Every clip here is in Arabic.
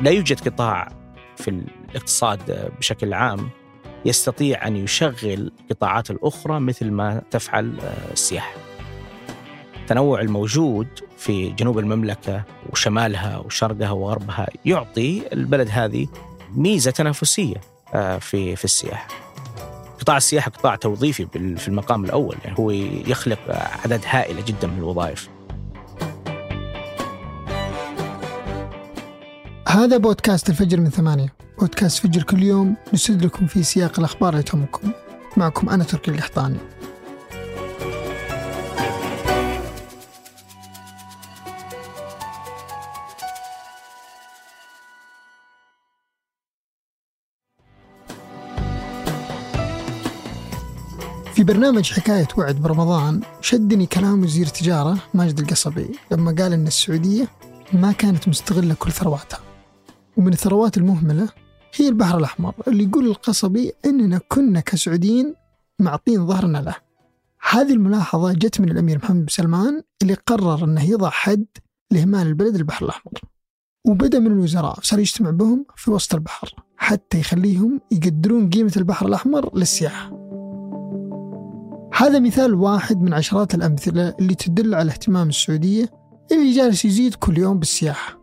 لا يوجد قطاع في الاقتصاد بشكل عام يستطيع أن يشغل القطاعات الأخرى مثل ما تفعل السياحة. التنوع الموجود في جنوب المملكة وشمالها وشرقها وغربها يعطي البلد هذه ميزة تنافسية في في السياحة. قطاع السياحة قطاع توظيفي في المقام الأول يعني هو يخلق اعداد هائله جدا من الوظائف. هذا بودكاست الفجر من ثمانية. بودكاست فجر كل يوم نسرد لكم في سياق الأخبار اللي تهمكم معكم أنا تركي القحطاني. في برنامج حكاية وعد برمضان شدني كلام وزير التجارة ماجد القصبي لما قال إن السعودية ما كانت مستغلة كل ثرواتها. ومن الثروات المهملة هي البحر الأحمر اللي يقول القصبي أننا كنا كسعوديين معطين ظهرنا له. هذه الملاحظة جت من الأمير محمد بن سلمان اللي قرر أنه يضع حد لإهمال البلد البحر الأحمر. وبدأ من الوزراء صار يجتمع بهم في وسط البحر حتى يخليهم يقدرون قيمة البحر الأحمر للسياحة. هذا مثال واحد من عشرات الأمثلة اللي تدل على اهتمام السعودية اللي جالس يزيد كل يوم بالسياحة.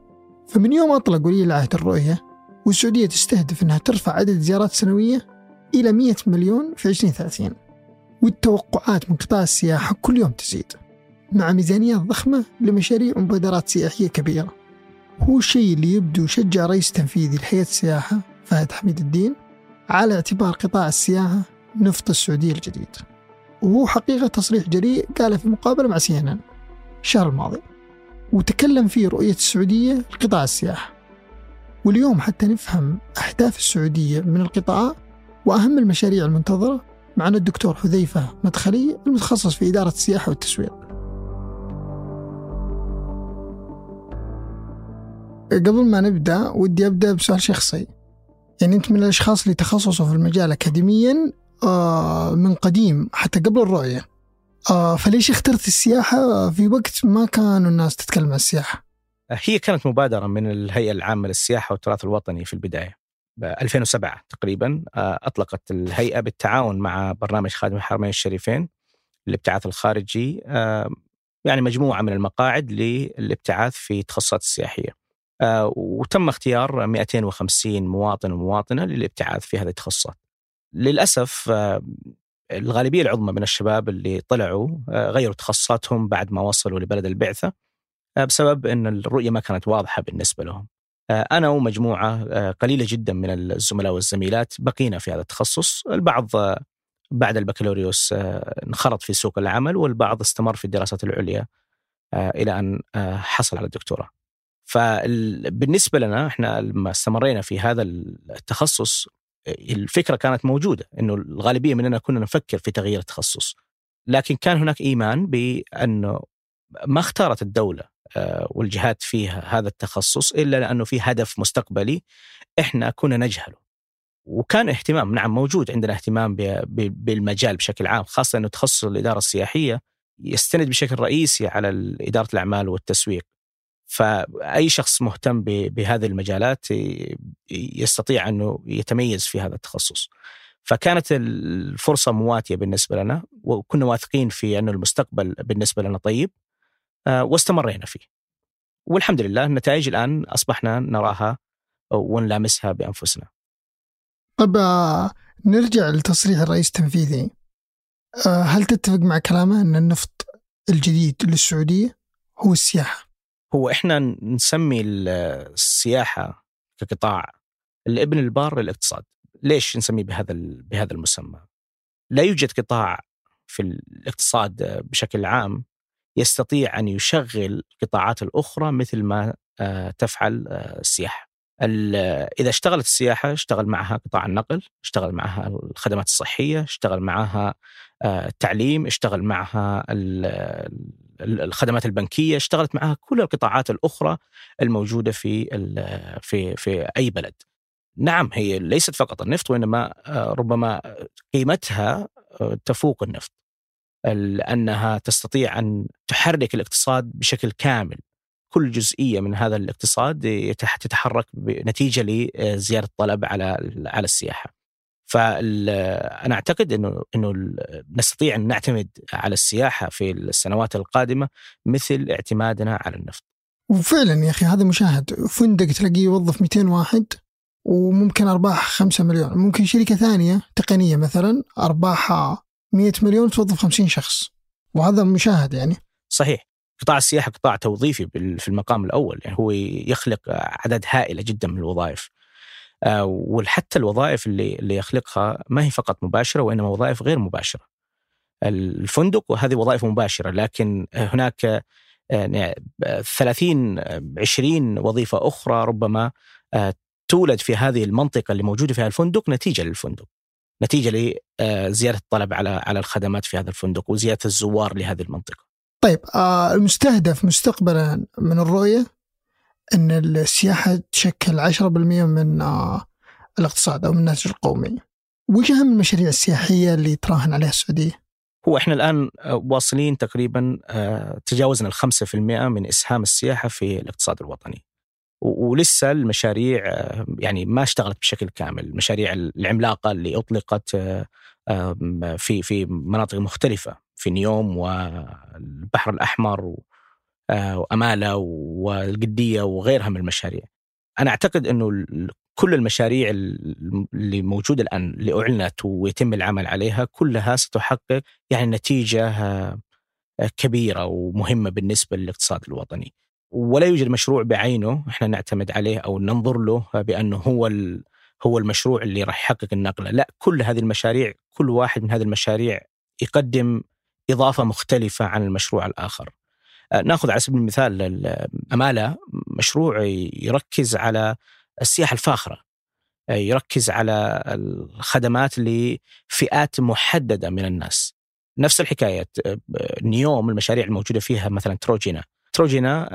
فمن يوم أطلق ولي العهد الرؤية والسعودية تستهدف أنها ترفع عدد الزيارات السنوية إلى 100 مليون في 2030 والتوقعات من قطاع السياحة كل يوم تزيد مع ميزانيات ضخمة لمشاريع ومبادرات سياحية كبيرة. هو الشيء اللي يبدو يشجع رئيس تنفيذي لهيئة السياحة فهد حميد الدين على اعتبار قطاع السياحة نفط السعودية الجديد. وهو حقيقة تصريح جريء قاله في مقابلة مع سي الشهر الماضي. وتكلم فيه رؤية السعودية لقطاع السياحة واليوم حتى نفهم أهداف السعودية من القطاع وأهم المشاريع المنتظرة معنا الدكتور حذيفة مدخلي المتخصص في إدارة السياحة والتسويق. قبل ما نبدأ ودي أبدأ بسؤال شخصي. يعني أنت من الأشخاص اللي تخصصوا في المجال أكاديميا آه، من قديم حتى قبل الرؤية. فليش اخترت السياحة؟ في وقت ما كانوا الناس تتكلم عن السياحة؟ هي كانت مبادرة من الهيئة العامة للسياحة والتراث الوطني في البداية ب 2007 تقريبا آه، أطلقت الهيئة بالتعاون مع برنامج خادم الحرمين الشريفين للابتعاث الخارجي آه، يعني مجموعة من المقاعد للابتعاث في التخصصات السياحية آه، وتم اختيار 250 مواطن ومواطنة للابتعاث في هذه التخصصات. للأسف الغالبية العظمى من الشباب اللي طلعوا آه، غيروا تخصصاتهم بعد ما وصلوا لبلد البعثة آه، بسبب إن الرؤية ما كانت واضحة بالنسبة لهم. آه، أنا ومجموعة قليلة جدا من الزملاء والزميلات بقينا في هذا التخصص، البعض بعد البكالوريوس انخرط في سوق العمل والبعض استمر في الدراسات العليا إلى أن حصل على الدكتوراه. فبالنسبه لنا إحنا لما استمرينا في هذا التخصص الفكرة كانت موجودة إنه الغالبية مننا كنا نفكر في تغيير التخصص لكن كان هناك إيمان بأنه ما اختارت الدولة آه، والجهات فيها هذا التخصص إلا لأنه في هدف مستقبلي إحنا كنا نجهله. وكان اهتمام نعم موجود عندنا اهتمام بالمجال بشكل عام خاصة إنه تخصص الإدارة السياحية يستند بشكل رئيسي على إدارة الأعمال والتسويق. فأي شخص مهتم بهذه المجالات يستطيع أنه يتميز في هذا التخصص. فكانت الفرصة مواتية بالنسبة لنا وكنا واثقين في انه المستقبل بالنسبة لنا طيب آه، واستمرينا فيه. والحمد لله النتائج الآن أصبحنا نراها ونلامسها بأنفسنا. طب آه، نرجع لتصريح الرئيس التنفيذي. آه، هل تتفق مع كلامه أن النفط الجديد للسعودية هو السياحة؟ هو إحنا نسمي السياحة كقطاع الإبن البار للاقتصاد ليش نسميه بهذا بهذا المسمى لا يوجد قطاع في الاقتصاد بشكل عام يستطيع أن يشغل القطاعات الأخرى مثل ما آه، تفعل آه، السياحة. إذا اشتغلت السياحة اشتغل معها قطاع النقل، اشتغل معها الخدمات الصحية، اشتغل معها آه، التعليم، اشتغل معها الخدمات البنكية اشتغلت معها كل القطاعات الأخرى الموجودة في في في أي بلد. نعم هي ليست فقط النفط وإنما آه، ربما قيمتها آه، تفوق النفط. لأنها تستطيع أن تحرك الاقتصاد بشكل كامل. كل جزئية من هذا الاقتصاد تتحرك نتيجة لزيادة الطلب على على السياحة. فانا أعتقد انه إنه نستطيع أن نعتمد على السياحة في السنوات القادمة مثل اعتمادنا على النفط. وفعلا يا أخي هذا مشاهد فندق تلاقيه يوظف 200 واحد وممكن أرباح 5 مليون، ممكن شركة ثانية تقنية مثلا أرباحها 100 مليون توظف 50 شخص. وهذا مشاهد يعني. صحيح. قطاع السياحة قطاع توظيفي في المقام الأول يعني هو يخلق عدد هائله جدا من الوظائف. آه، وحتى الوظائف اللي اللي يخلقها ما هي فقط مباشرة وإنما وظائف غير مباشرة. الفندق وهذه وظائف مباشرة لكن هناك 30 آه، 20 وظيفة أخرى ربما آه، تولد في هذه المنطقة اللي موجودة فيها الفندق نتيجة للفندق. نتيجة لزياده الطلب على على الخدمات في هذا الفندق وزيادة الزوار لهذه المنطقة. طيب المستهدف مستقبلا من الرؤية أن السياحة تشكل 10% من آه، الاقتصاد أو من الناتج القومي. وش أهم المشاريع السياحية اللي تراهن عليها السعودية؟ هو إحنا الآن آه، واصلين تقريبا آه، تجاوزنا ال 5% من إسهام السياحة في الاقتصاد الوطني. ولسه المشاريع يعني ما اشتغلت بشكل كامل، المشاريع العملاقة اللي أطلقت في في مناطق مختلفة في نيوم والبحر الأحمر وأمالة والقدية وغيرها من المشاريع. أنا أعتقد إنه كل المشاريع اللي موجودة الآن اللي أعلنت ويتم العمل عليها كلها ستحقق يعني نتيجة آه، كبيرة ومهمة بالنسبة للاقتصاد الوطني. ولا يوجد مشروع بعينه إحنا نعتمد عليه أو ننظر له بأنه هو هو المشروع اللي راح يحقق النقلة، لا كل هذه المشاريع كل واحد من هذه المشاريع يقدم إضافة مختلفة عن المشروع الآخر. آه، ناخذ على سبيل المثال أمالة مشروع يركز على السياحة الفاخرة آه، يركز على الخدمات لفئات محددة من الناس. نفس الحكاية آه، نيوم المشاريع الموجودة فيها مثلا تروجينا. تروجينا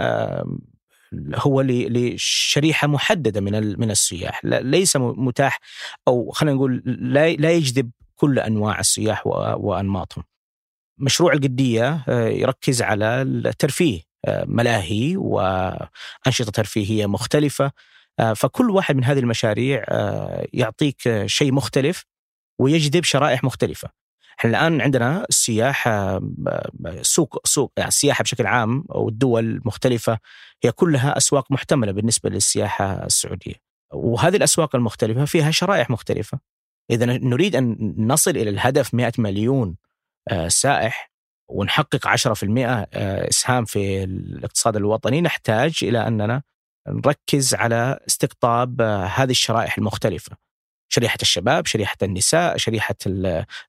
هو لشريحة محددة من من السياح. ليس متاح أو خلينا نقول لا يجذب كل أنواع السياح وأنماطهم. مشروع القدية آه، يركز على الترفيه آه، ملاهي وأنشطة ترفيهية مختلفة آه، فكل واحد من هذه المشاريع يعطيك شيء مختلف ويجذب شرائح مختلفة إحنا الآن عندنا السياح سوق سوق يعني السياحه بشكل عام والدول المختلفه هي كلها أسواق محتملة بالنسبة للسياحة السعودية. وهذه الأسواق المختلفة فيها شرائح مختلفة. إذا نريد أن نصل إلى الهدف 100 مليون سائح ونحقق 10% آه، إسهام في الاقتصاد الوطني. نحتاج إلى أننا نركز على استقطاب آه، هذه الشرائح المختلفة. شريحة الشباب، شريحة النساء، شريحة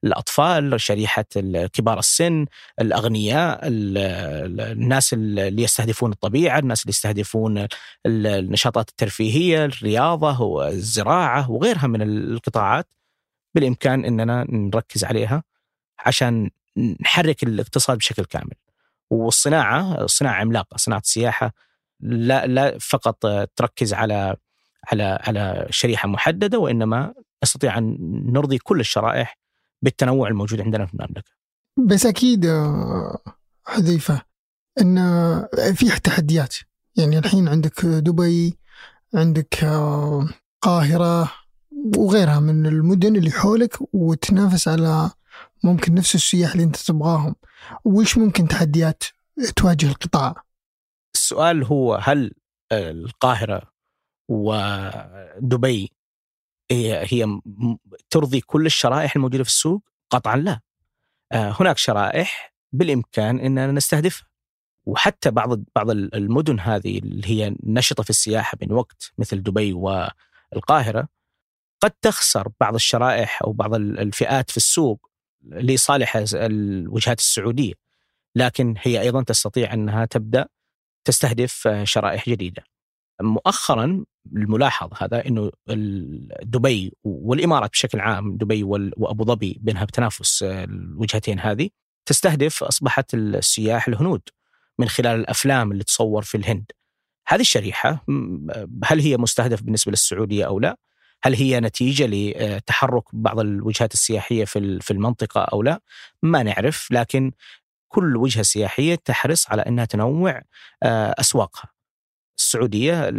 الأطفال، شريحة كبار السن، الأغنياء، الناس اللي يستهدفون الطبيعة، الناس اللي يستهدفون النشاطات الترفيهية، الرياضة والزراعة وغيرها من القطاعات. بالإمكان أننا نركز عليها. عشان نحرك الاقتصاد بشكل كامل والصناعة صناعة عملاقة صناعة السياحه لا لا فقط تركز على على على شريحة محددة وإنما نستطيع أن نرضي كل الشرائح بالتنوع الموجود عندنا في المملكة. بس أكيد حذيفة إن في تحديات يعني الحين عندك دبي عندك القاهرة وغيرها من المدن اللي حولك وتنافس على ممكن نفس السياح اللي انت تبغاهم. وش ممكن تحديات تواجه القطاع؟ السؤال هو هل القاهرة ودبي هي, هي ترضي كل الشرائح الموجودة في السوق؟ قطعا لا. آه، هناك شرائح بالإمكان أننا نستهدفها. وحتى بعض بعض المدن هذه اللي هي نشطة في السياحة من وقت مثل دبي والقاهرة قد تخسر بعض الشرائح أو بعض الفئات في السوق لصالح الوجهات السعودية لكن هي أيضا تستطيع أنها تبدأ تستهدف شرائح جديدة. مؤخرا الملاحظ هذا إنه دبي والإمارات بشكل عام دبي وأبو ظبي بينها بتنافس الوجهتين هذه تستهدف أصبحت السياح الهنود من خلال الأفلام اللي تصور في الهند. هذه الشريحة هل هي مستهدف بالنسبة للسعودية أو لا؟ هل هي نتيجة لتحرك بعض الوجهات السياحية في المنطقة أو لا؟ ما نعرف لكن كل وجهة سياحية تحرص على أنها تنوع آه، أسواقها. السعودية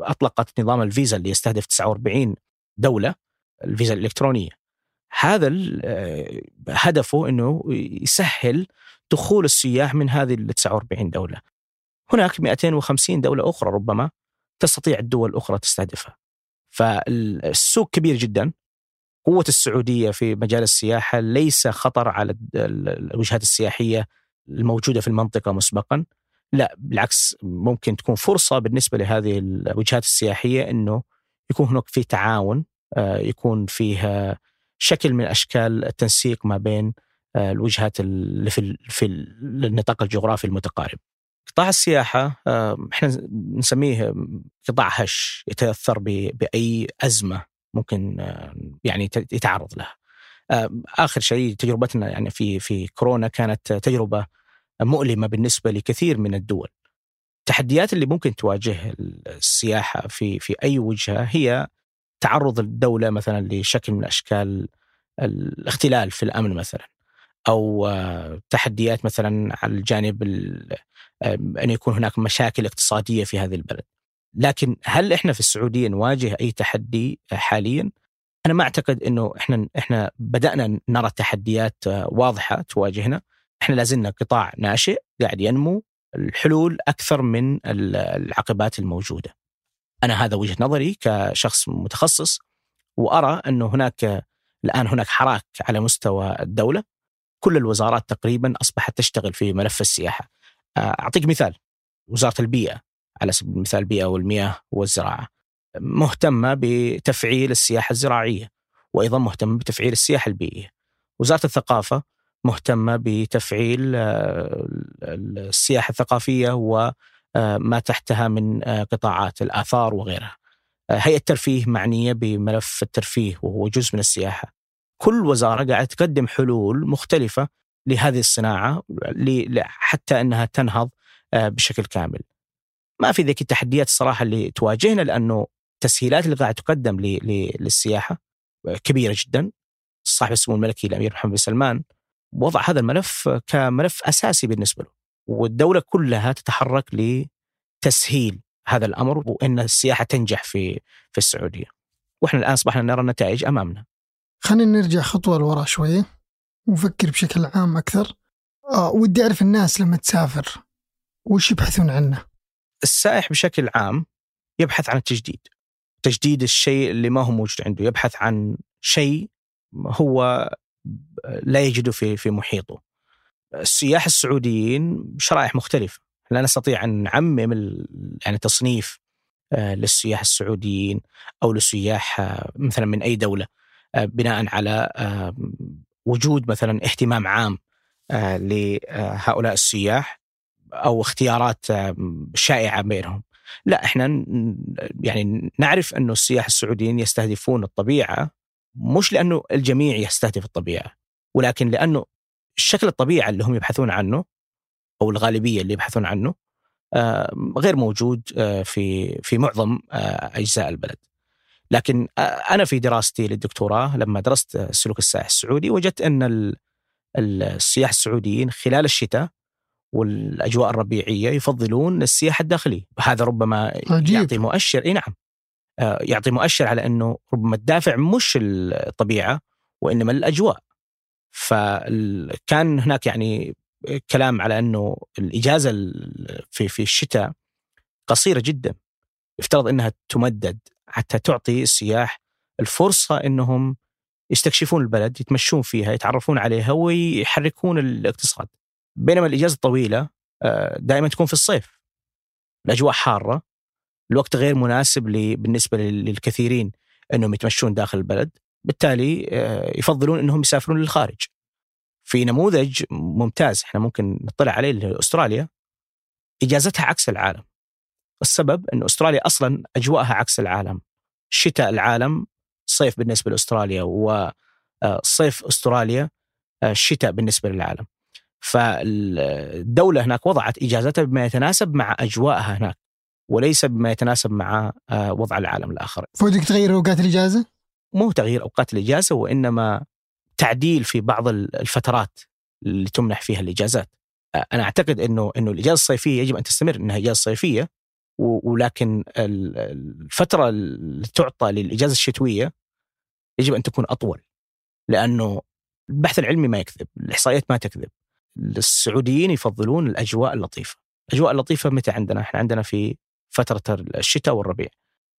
أطلقت نظام الفيزا اللي يستهدف 49 دولة الفيزا الإلكترونية. هذا هدفه إنه يسهل دخول السياح من هذه ال 49 دولة. هناك 250 دولة أخرى ربما تستطيع الدول الأخرى تستهدفها. فالسوق كبير جدا قوة السعودية في مجال السياحة ليس خطر على الوجهات السياحية الموجودة في المنطقة مسبقا لا بالعكس ممكن تكون فرصة بالنسبة لهذه الوجهات السياحية أنه يكون هناك في تعاون آه، يكون فيها شكل من أشكال التنسيق ما بين آه، الوجهات اللي في في النطاق الجغرافي المتقارب. قطاع السياحة إحنا نسميه قطاع هش يتأثر بأي أزمة ممكن يعني يتعرض لها. آخر شيء تجربتنا يعني في في كورونا كانت تجربة مؤلمة بالنسبة لكثير من الدول. التحديات اللي ممكن تواجه السياحة في في أي وجهة هي تعرض الدولة مثلا لشكل من أشكال الاختلال في الأمن مثلا أو تحديات مثلا على الجانب أن يكون هناك مشاكل اقتصادية في هذه البلد. لكن هل إحنا في السعودية نواجه أي تحدي حاليا؟ أنا ما أعتقد إنه إحنا إحنا بدأنا نرى تحديات واضحة تواجهنا إحنا لازلنا قطاع ناشئ قاعد ينمو الحلول أكثر من العقبات الموجودة. أنا هذا وجهة نظري كشخص متخصص وأرى أنه هناك الآن هناك حراك على مستوى الدولة كل الوزارات تقريبا أصبحت تشتغل في ملف السياحة. أعطيك مثال وزارة البيئة على سبيل المثال البيئة والمياه والزراعة مهتمة بتفعيل السياحة الزراعية وأيضا مهتمة بتفعيل السياحة البيئية. وزارة الثقافة مهتمة بتفعيل آه، السياحة الثقافية وما آه، تحتها من آه، قطاعات الآثار وغيرها. هيئة الترفيه معنية بملف الترفيه وهو جزء من السياحة. كل وزارة قاعدة تقدم حلول مختلفة لهذه الصناعة حتى أنها تنهض بشكل كامل. ما في ذيك التحديات الصراحه اللي تواجهنا لأنه التسهيلات اللي قاعدة تقدم للسياحة كبيرة جدا. صاحب السمو الملكي الأمير محمد بن سلمان وضع هذا الملف كملف أساسي بالنسبة له والدولة كلها تتحرك لتسهيل هذا الأمر وإن السياحة تنجح في في السعودية. وإحنا الآن أصبحنا نرى النتائج أمامنا. خلينا نرجع خطوة لورا شوية ونفكر بشكل عام أكثر. آه ودي أعرف الناس لما تسافر وش يبحثون عنه؟ السائح بشكل عام يبحث عن التجديد. تجديد الشيء اللي ما هو موجود عنده، يبحث عن شيء هو لا يجده في في محيطه. السياح السعوديين شرائح مختلفة، لا نستطيع أن نعمم يعني تصنيف آه، للسياح السعوديين أو للسياح آه، مثلا من أي دولة آه، بناء على وجود مثلا اهتمام عام لهؤلاء السياح أو اختيارات شائعة بينهم. لا إحنا يعني نعرف انه السياح السعوديين يستهدفون الطبيعة مش لأنه الجميع يستهدف الطبيعة ولكن لأنه شكل الطبيعه اللي هم يبحثون عنه أو الغالبية اللي يبحثون عنه آه، غير موجود آه، في في معظم آه، أجزاء البلد. لكن أنا في دراستي للدكتوراه لما درست سلوك السائح السعودي وجدت أن السياح السعوديين خلال الشتاء والأجواء الربيعية يفضلون السياحه الداخليه، هذا ربما عجيب. يعطي مؤشر إي نعم يعطي مؤشر على أنه ربما الدافع مش الطبيعة وإنما الأجواء. فكان هناك يعني كلام على أنه الإجازة في في الشتاء قصيرة جدا يفترض إنها تمدد حتى تعطي السياح الفرصة إنهم يستكشفون البلد يتمشون فيها يتعرفون عليها ويحركون الاقتصاد بينما الإجازة الطويلة آه، دائما تكون في الصيف الأجواء حارة الوقت غير مناسب بالنسبة للكثيرين إنهم يتمشون داخل البلد بالتالي آه، يفضلون إنهم يسافرون للخارج. في نموذج ممتاز إحنا ممكن نطلع عليه استراليا إجازتها عكس العالم. السبب إن أستراليا أصلا أجواءها عكس العالم. شتاء العالم صيف بالنسبة لأستراليا وصيف آه، أستراليا آه، شتاء بالنسبة للعالم. فالدولة هناك وضعت إجازتها بما يتناسب مع أجواءها هناك وليس بما يتناسب مع وضع العالم الآخر فودك تغير أوقات الإجازة؟ مو تغيير أوقات الإجازة وإنما تعديل في بعض الفترات اللي تمنح فيها الإجازات. أنا أعتقد إنه إنه الإجازة الصيفية يجب أن تستمر إنها إجازة صيفية ولكن الفترة اللي تعطى للإجازة الشتوية يجب أن تكون أطول لأنه البحث العلمي ما يكذب، الإحصائيات ما تكذب. السعوديين يفضلون الأجواء اللطيفة. الأجواء اللطيفة متى عندنا؟ إحنا عندنا في فترة الشتاء والربيع.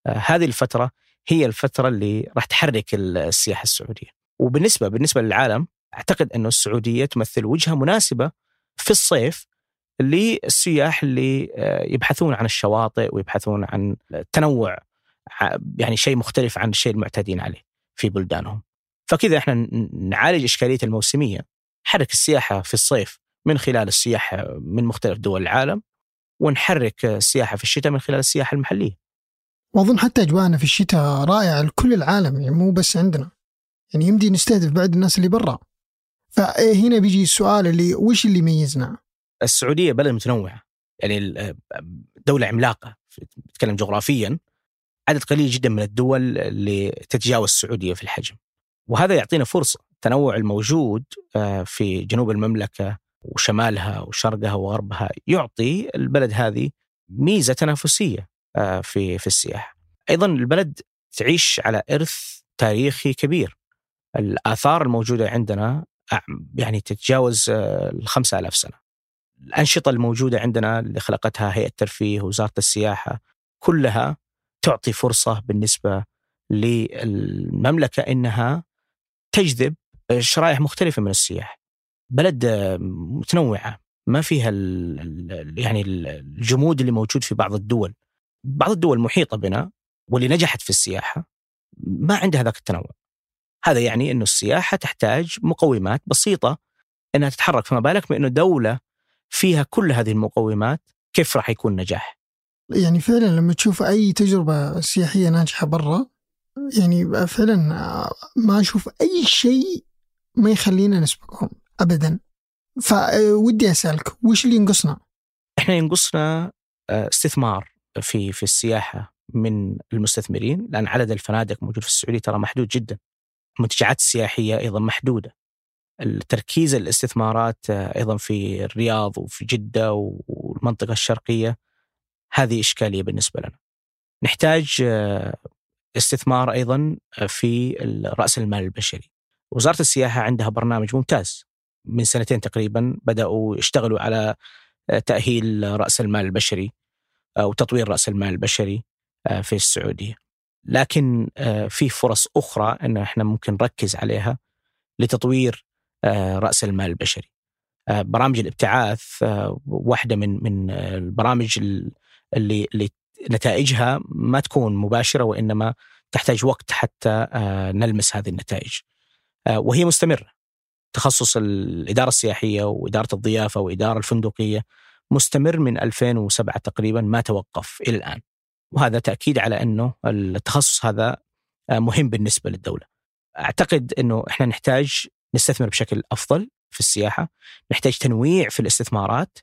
آه هذه الفترة هي الفترة اللي راح تحرك السياحة السعودية. وبالنسبة بالنسبة للعالم أعتقد انه السعودية تمثل وجهة مناسبة في الصيف للسياح اللي آه، يبحثون عن الشواطئ ويبحثون عن تنوع يعني شيء مختلف عن الشيء المعتادين عليه في بلدانهم. فكذا إحنا نعالج إشكالية الموسمية نحرك السياحة في الصيف من خلال السياحة من مختلف دول العالم ونحرك السياحة في الشتاء من خلال السياحة المحلية. وأظن حتى أجواءنا في الشتاء رائعة لكل العالم يعني مو بس عندنا. يعني يمدي نستهدف بعد الناس اللي برا. فهنا بيجي السؤال اللي وش اللي يميزنا؟ السعودية بلد متنوعة يعني دولة عملاقة نتكلم جغرافيا عدد قليل جدا من الدول اللي تتجاوز السعودية في الحجم وهذا يعطينا فرصة التنوع الموجود آه، في جنوب المملكة وشمالها وشرقها وغربها يعطي البلد هذه ميزة تنافسية آه، في في السياحة. أيضا البلد تعيش على إرث تاريخي كبير. الآثار الموجودة عندنا يعني تتجاوز آه، ال 5000 سنة. الأنشطة الموجودة عندنا اللي خلقتها هيئة الترفيه ووزارة السياحة كلها تعطي فرصة بالنسبة للمملكة إنها تجذب شرائح مختلفة من السياح. بلد متنوعة ما فيها يعني الجمود اللي موجود في بعض الدول. بعض الدول المحيطه بنا واللي نجحت في السياحة ما عندها ذاك التنوع. هذا يعني إنه السياحة تحتاج مقومات بسيطة إنها تتحرك فما بالك بانه دولة فيها كل هذه المقومات كيف راح يكون نجاح؟ يعني فعلا لما تشوف أي تجربة سياحية ناجحة برا يعني فعلا ما أشوف أي شيء ما يخلينا نسبقهم ابدا فودي أسألك وش اللي ينقصنا؟ إحنا ينقصنا آه، استثمار في في السياحة من المستثمرين لأن عدد الفنادق موجود في السعودية ترى محدود جدا. المنتجعات السياحية أيضا محدودة. التركيز الاستثمارات آه، أيضا في الرياض وفي جدة والمنطقة الشرقية هذه إشكالية بالنسبة لنا. نحتاج آه، استثمار أيضا في رأس المال البشري. وزارة السياحة عندها برنامج ممتاز من سنتين تقريبا بدأوا يشتغلوا على تأهيل رأس المال البشري وتطوير رأس المال البشري آه، في السعودية. لكن آه، في فرص أخرى إن إحنا ممكن نركز عليها لتطوير آه، رأس المال البشري. برامج الابتعاث واحدة من من البرامج اللي اللي نتائجها ما تكون مباشرة وإنما تحتاج وقت حتى آه، نلمس هذه النتائج آه، وهي مستمرة تخصص الإدارة السياحية وإدارة الضيافة وإدارة الفندقية مستمر من 2007 تقريبا ما توقف إلى الآن وهذا تأكيد على إنه التخصص هذا آه، مهم بالنسبة للدولة. أعتقد إنه إحنا نحتاج نستثمر بشكل أفضل في السياحة، نحتاج تنويع في الاستثمارات،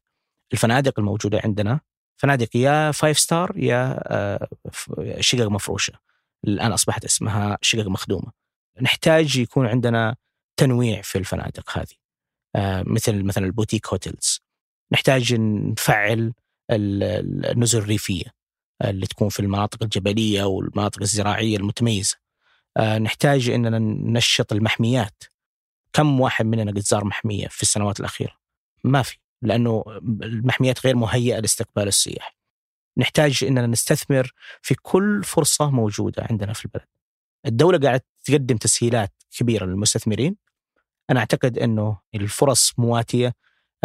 الفنادق الموجودة عندنا فنادق يا five star يا آه، شقق مفروشة. الآن أصبحت اسمها شقق مخدومة. نحتاج يكون عندنا تنويع في الفنادق هذه. آه، مثل مثلا ال boutique hotels. نحتاج نفعل النزل الريفية اللي تكون في المناطق الجبلية والمناطق الزراعية المتميزة. آه، نحتاج إننا ننشط المحميات. كم واحد مننا قد زار محمية في السنوات الأخيرة ما في لأنه المحميات غير مهيئة لاستقبال السياح. نحتاج إننا نستثمر في كل فرصة موجودة عندنا في البلد. الدولة قاعدة تقدم تسهيلات كبيرة للمستثمرين. أنا أعتقد إنه الفرص مواتية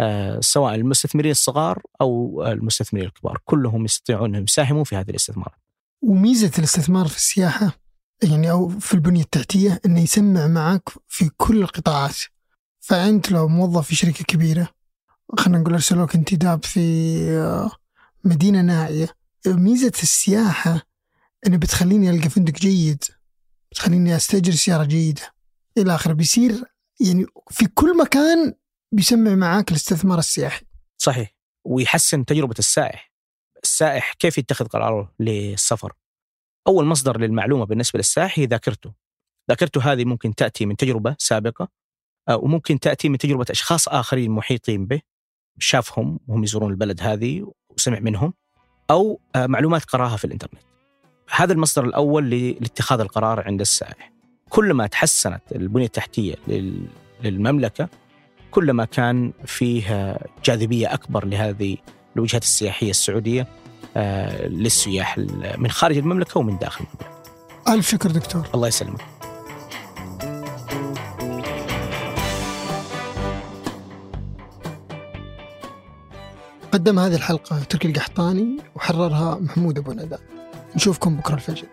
آه، سواء المستثمرين الصغار أو المستثمرين الكبار، كلهم يستطيعون إنهم يساهموا في هذه الاستثمارات. وميزة الاستثمار في السياحة يعني أو في البنية التحتية إنه يسمع معك في كل القطاعات. فأنت لو موظف في شركة كبيرة خلينا نقول أرسلوك انتداب في آه، مدينة نائيه ميزة السياحة إنه بتخليني ألقى فندق جيد بتخليني أستأجر سيارة جيدة إلى آخره. بيصير يعني في كل مكان بيسمع معاك الاستثمار السياحي. صحيح. ويحسن تجربة السائح. السائح كيف يتخذ قراره للسفر؟ أول مصدر للمعلومة بالنسبة للسائح هي ذاكرته ذاكرته هذه ممكن تأتي من تجربة سابقة آه، وممكن تأتي من تجربة أشخاص آخرين محيطين به شافهم وهم يزورون البلد هذه وسمع منهم أو آه، معلومات قراها في الإنترنت. هذا المصدر الأول لاتخاذ القرار عند السائح. كلما تحسنت البنية التحتية للمملكة كلما كان فيه جاذبية أكبر لهذه الوجهات السياحية السعودية آه، للسياح من خارج المملكة ومن داخل المملكة. ألف شكر دكتور. الله يسلمك. قدم هذه الحلقة تركي القحطاني وحررها محمود أبو ندى نشوفكم بكرة الفجر